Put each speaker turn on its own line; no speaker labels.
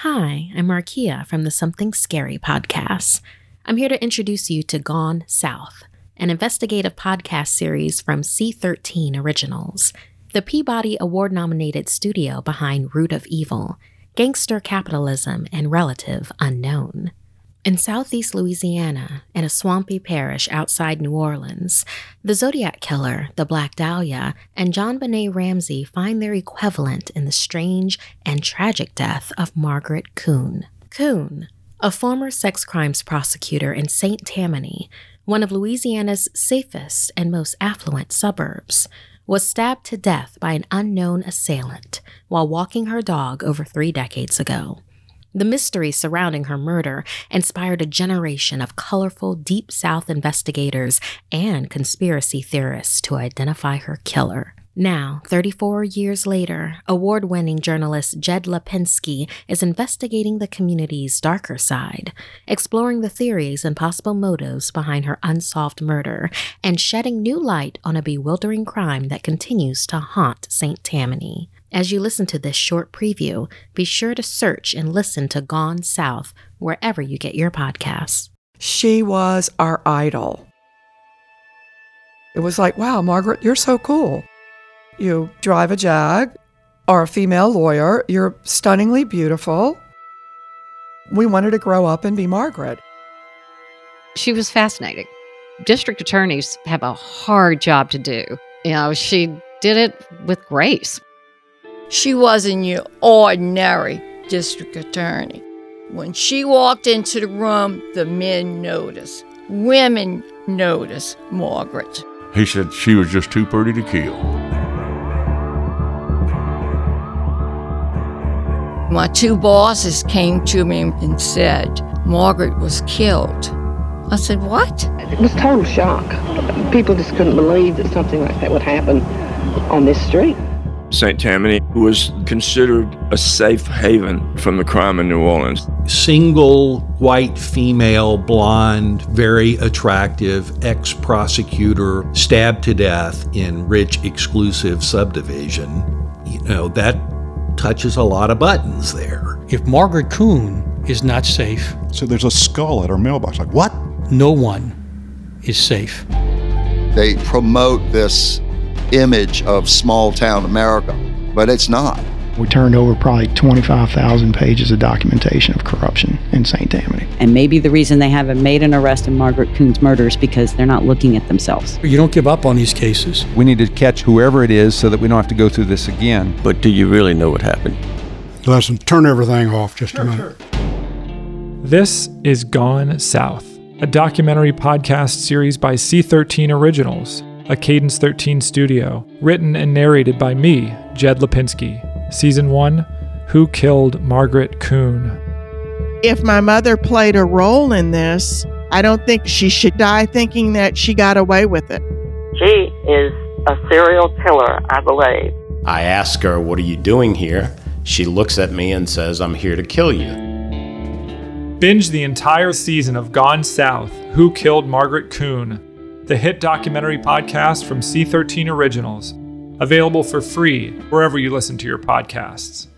Hi, I'm Markia from the Something Scary podcast. I'm here to introduce you to Gone South, an investigative podcast series from C13 Originals, the Peabody Award nominated studio behind Root of Evil, Gangster Capitalism, and Relative Unknown. In southeast Louisiana, in a swampy parish outside New Orleans, the Zodiac Killer, the Black Dahlia, and JonBenét Ramsey find their equivalent in the strange and tragic death of Margaret Coon. Coon, a former sex crimes prosecutor in St. Tammany, one of Louisiana's safest and most affluent suburbs, was stabbed to death by an unknown assailant while walking her dog over three decades ago. The mystery surrounding her murder inspired a generation of colorful Deep South investigators and conspiracy theorists to identify her killer. Now, 34 years later, award winning journalist Jed Lipinski is investigating the community's darker side, exploring the theories and possible motives behind her unsolved murder, and shedding new light on a bewildering crime that continues to haunt St. Tammany. As you listen to this short preview, be sure to search and listen to Gone South wherever you get your podcasts.
She was our idol. It was like, wow, Margaret, you're so cool. You drive a Jag, are a female lawyer, you're stunningly beautiful. We wanted to grow up and be Margaret.
She was fascinating. District attorneys have a hard job to do. You know, she did it with grace.
She wasn't your ordinary district attorney. When she walked into the room, the men noticed. Women noticed Margaret.
He said she was just too pretty to kill.
My two bosses came to me and said Margaret was killed. I said, What?
It was total shock. People just couldn't believe that something like that would happen on this street.
St. Tammany was considered a safe haven from the crime in New Orleans.
Single, white, female, blonde, very attractive ex prosecutor stabbed to death in rich, exclusive subdivision. You know, that touches a lot of buttons there.
If Margaret Coon is not safe,
So there's a skull at our mailbox. Like, what?
no one is safe.
They promote this image of small town America, but it's not.
We turned over probably 25,000 pages of documentation of corruption in St. Tammany.
And maybe the reason they haven't made an arrest in Margaret Coon's murder is because they're not looking at themselves.
You don't give up on these cases.
We need to catch whoever it is so that we don't have to go through this again.
But do you really know what happened?
Listen, turn everything off just a minute.
This is Gone South, a documentary podcast series by C13 Originals, a Cadence 13 studio, written and narrated by me, Jed Lipinski. Season 1 Who Killed Margaret Coon?
If my mother played a role in this, I don't think she should die thinking that she got away with it.
She is a serial killer, I believe.
I ask her, What are you doing here? She looks at me and says, I'm here to kill you.
Binge the entire season of Gone South Who Killed Margaret Coon, the hit documentary podcast from C13 Originals, available for free wherever you listen to your podcasts.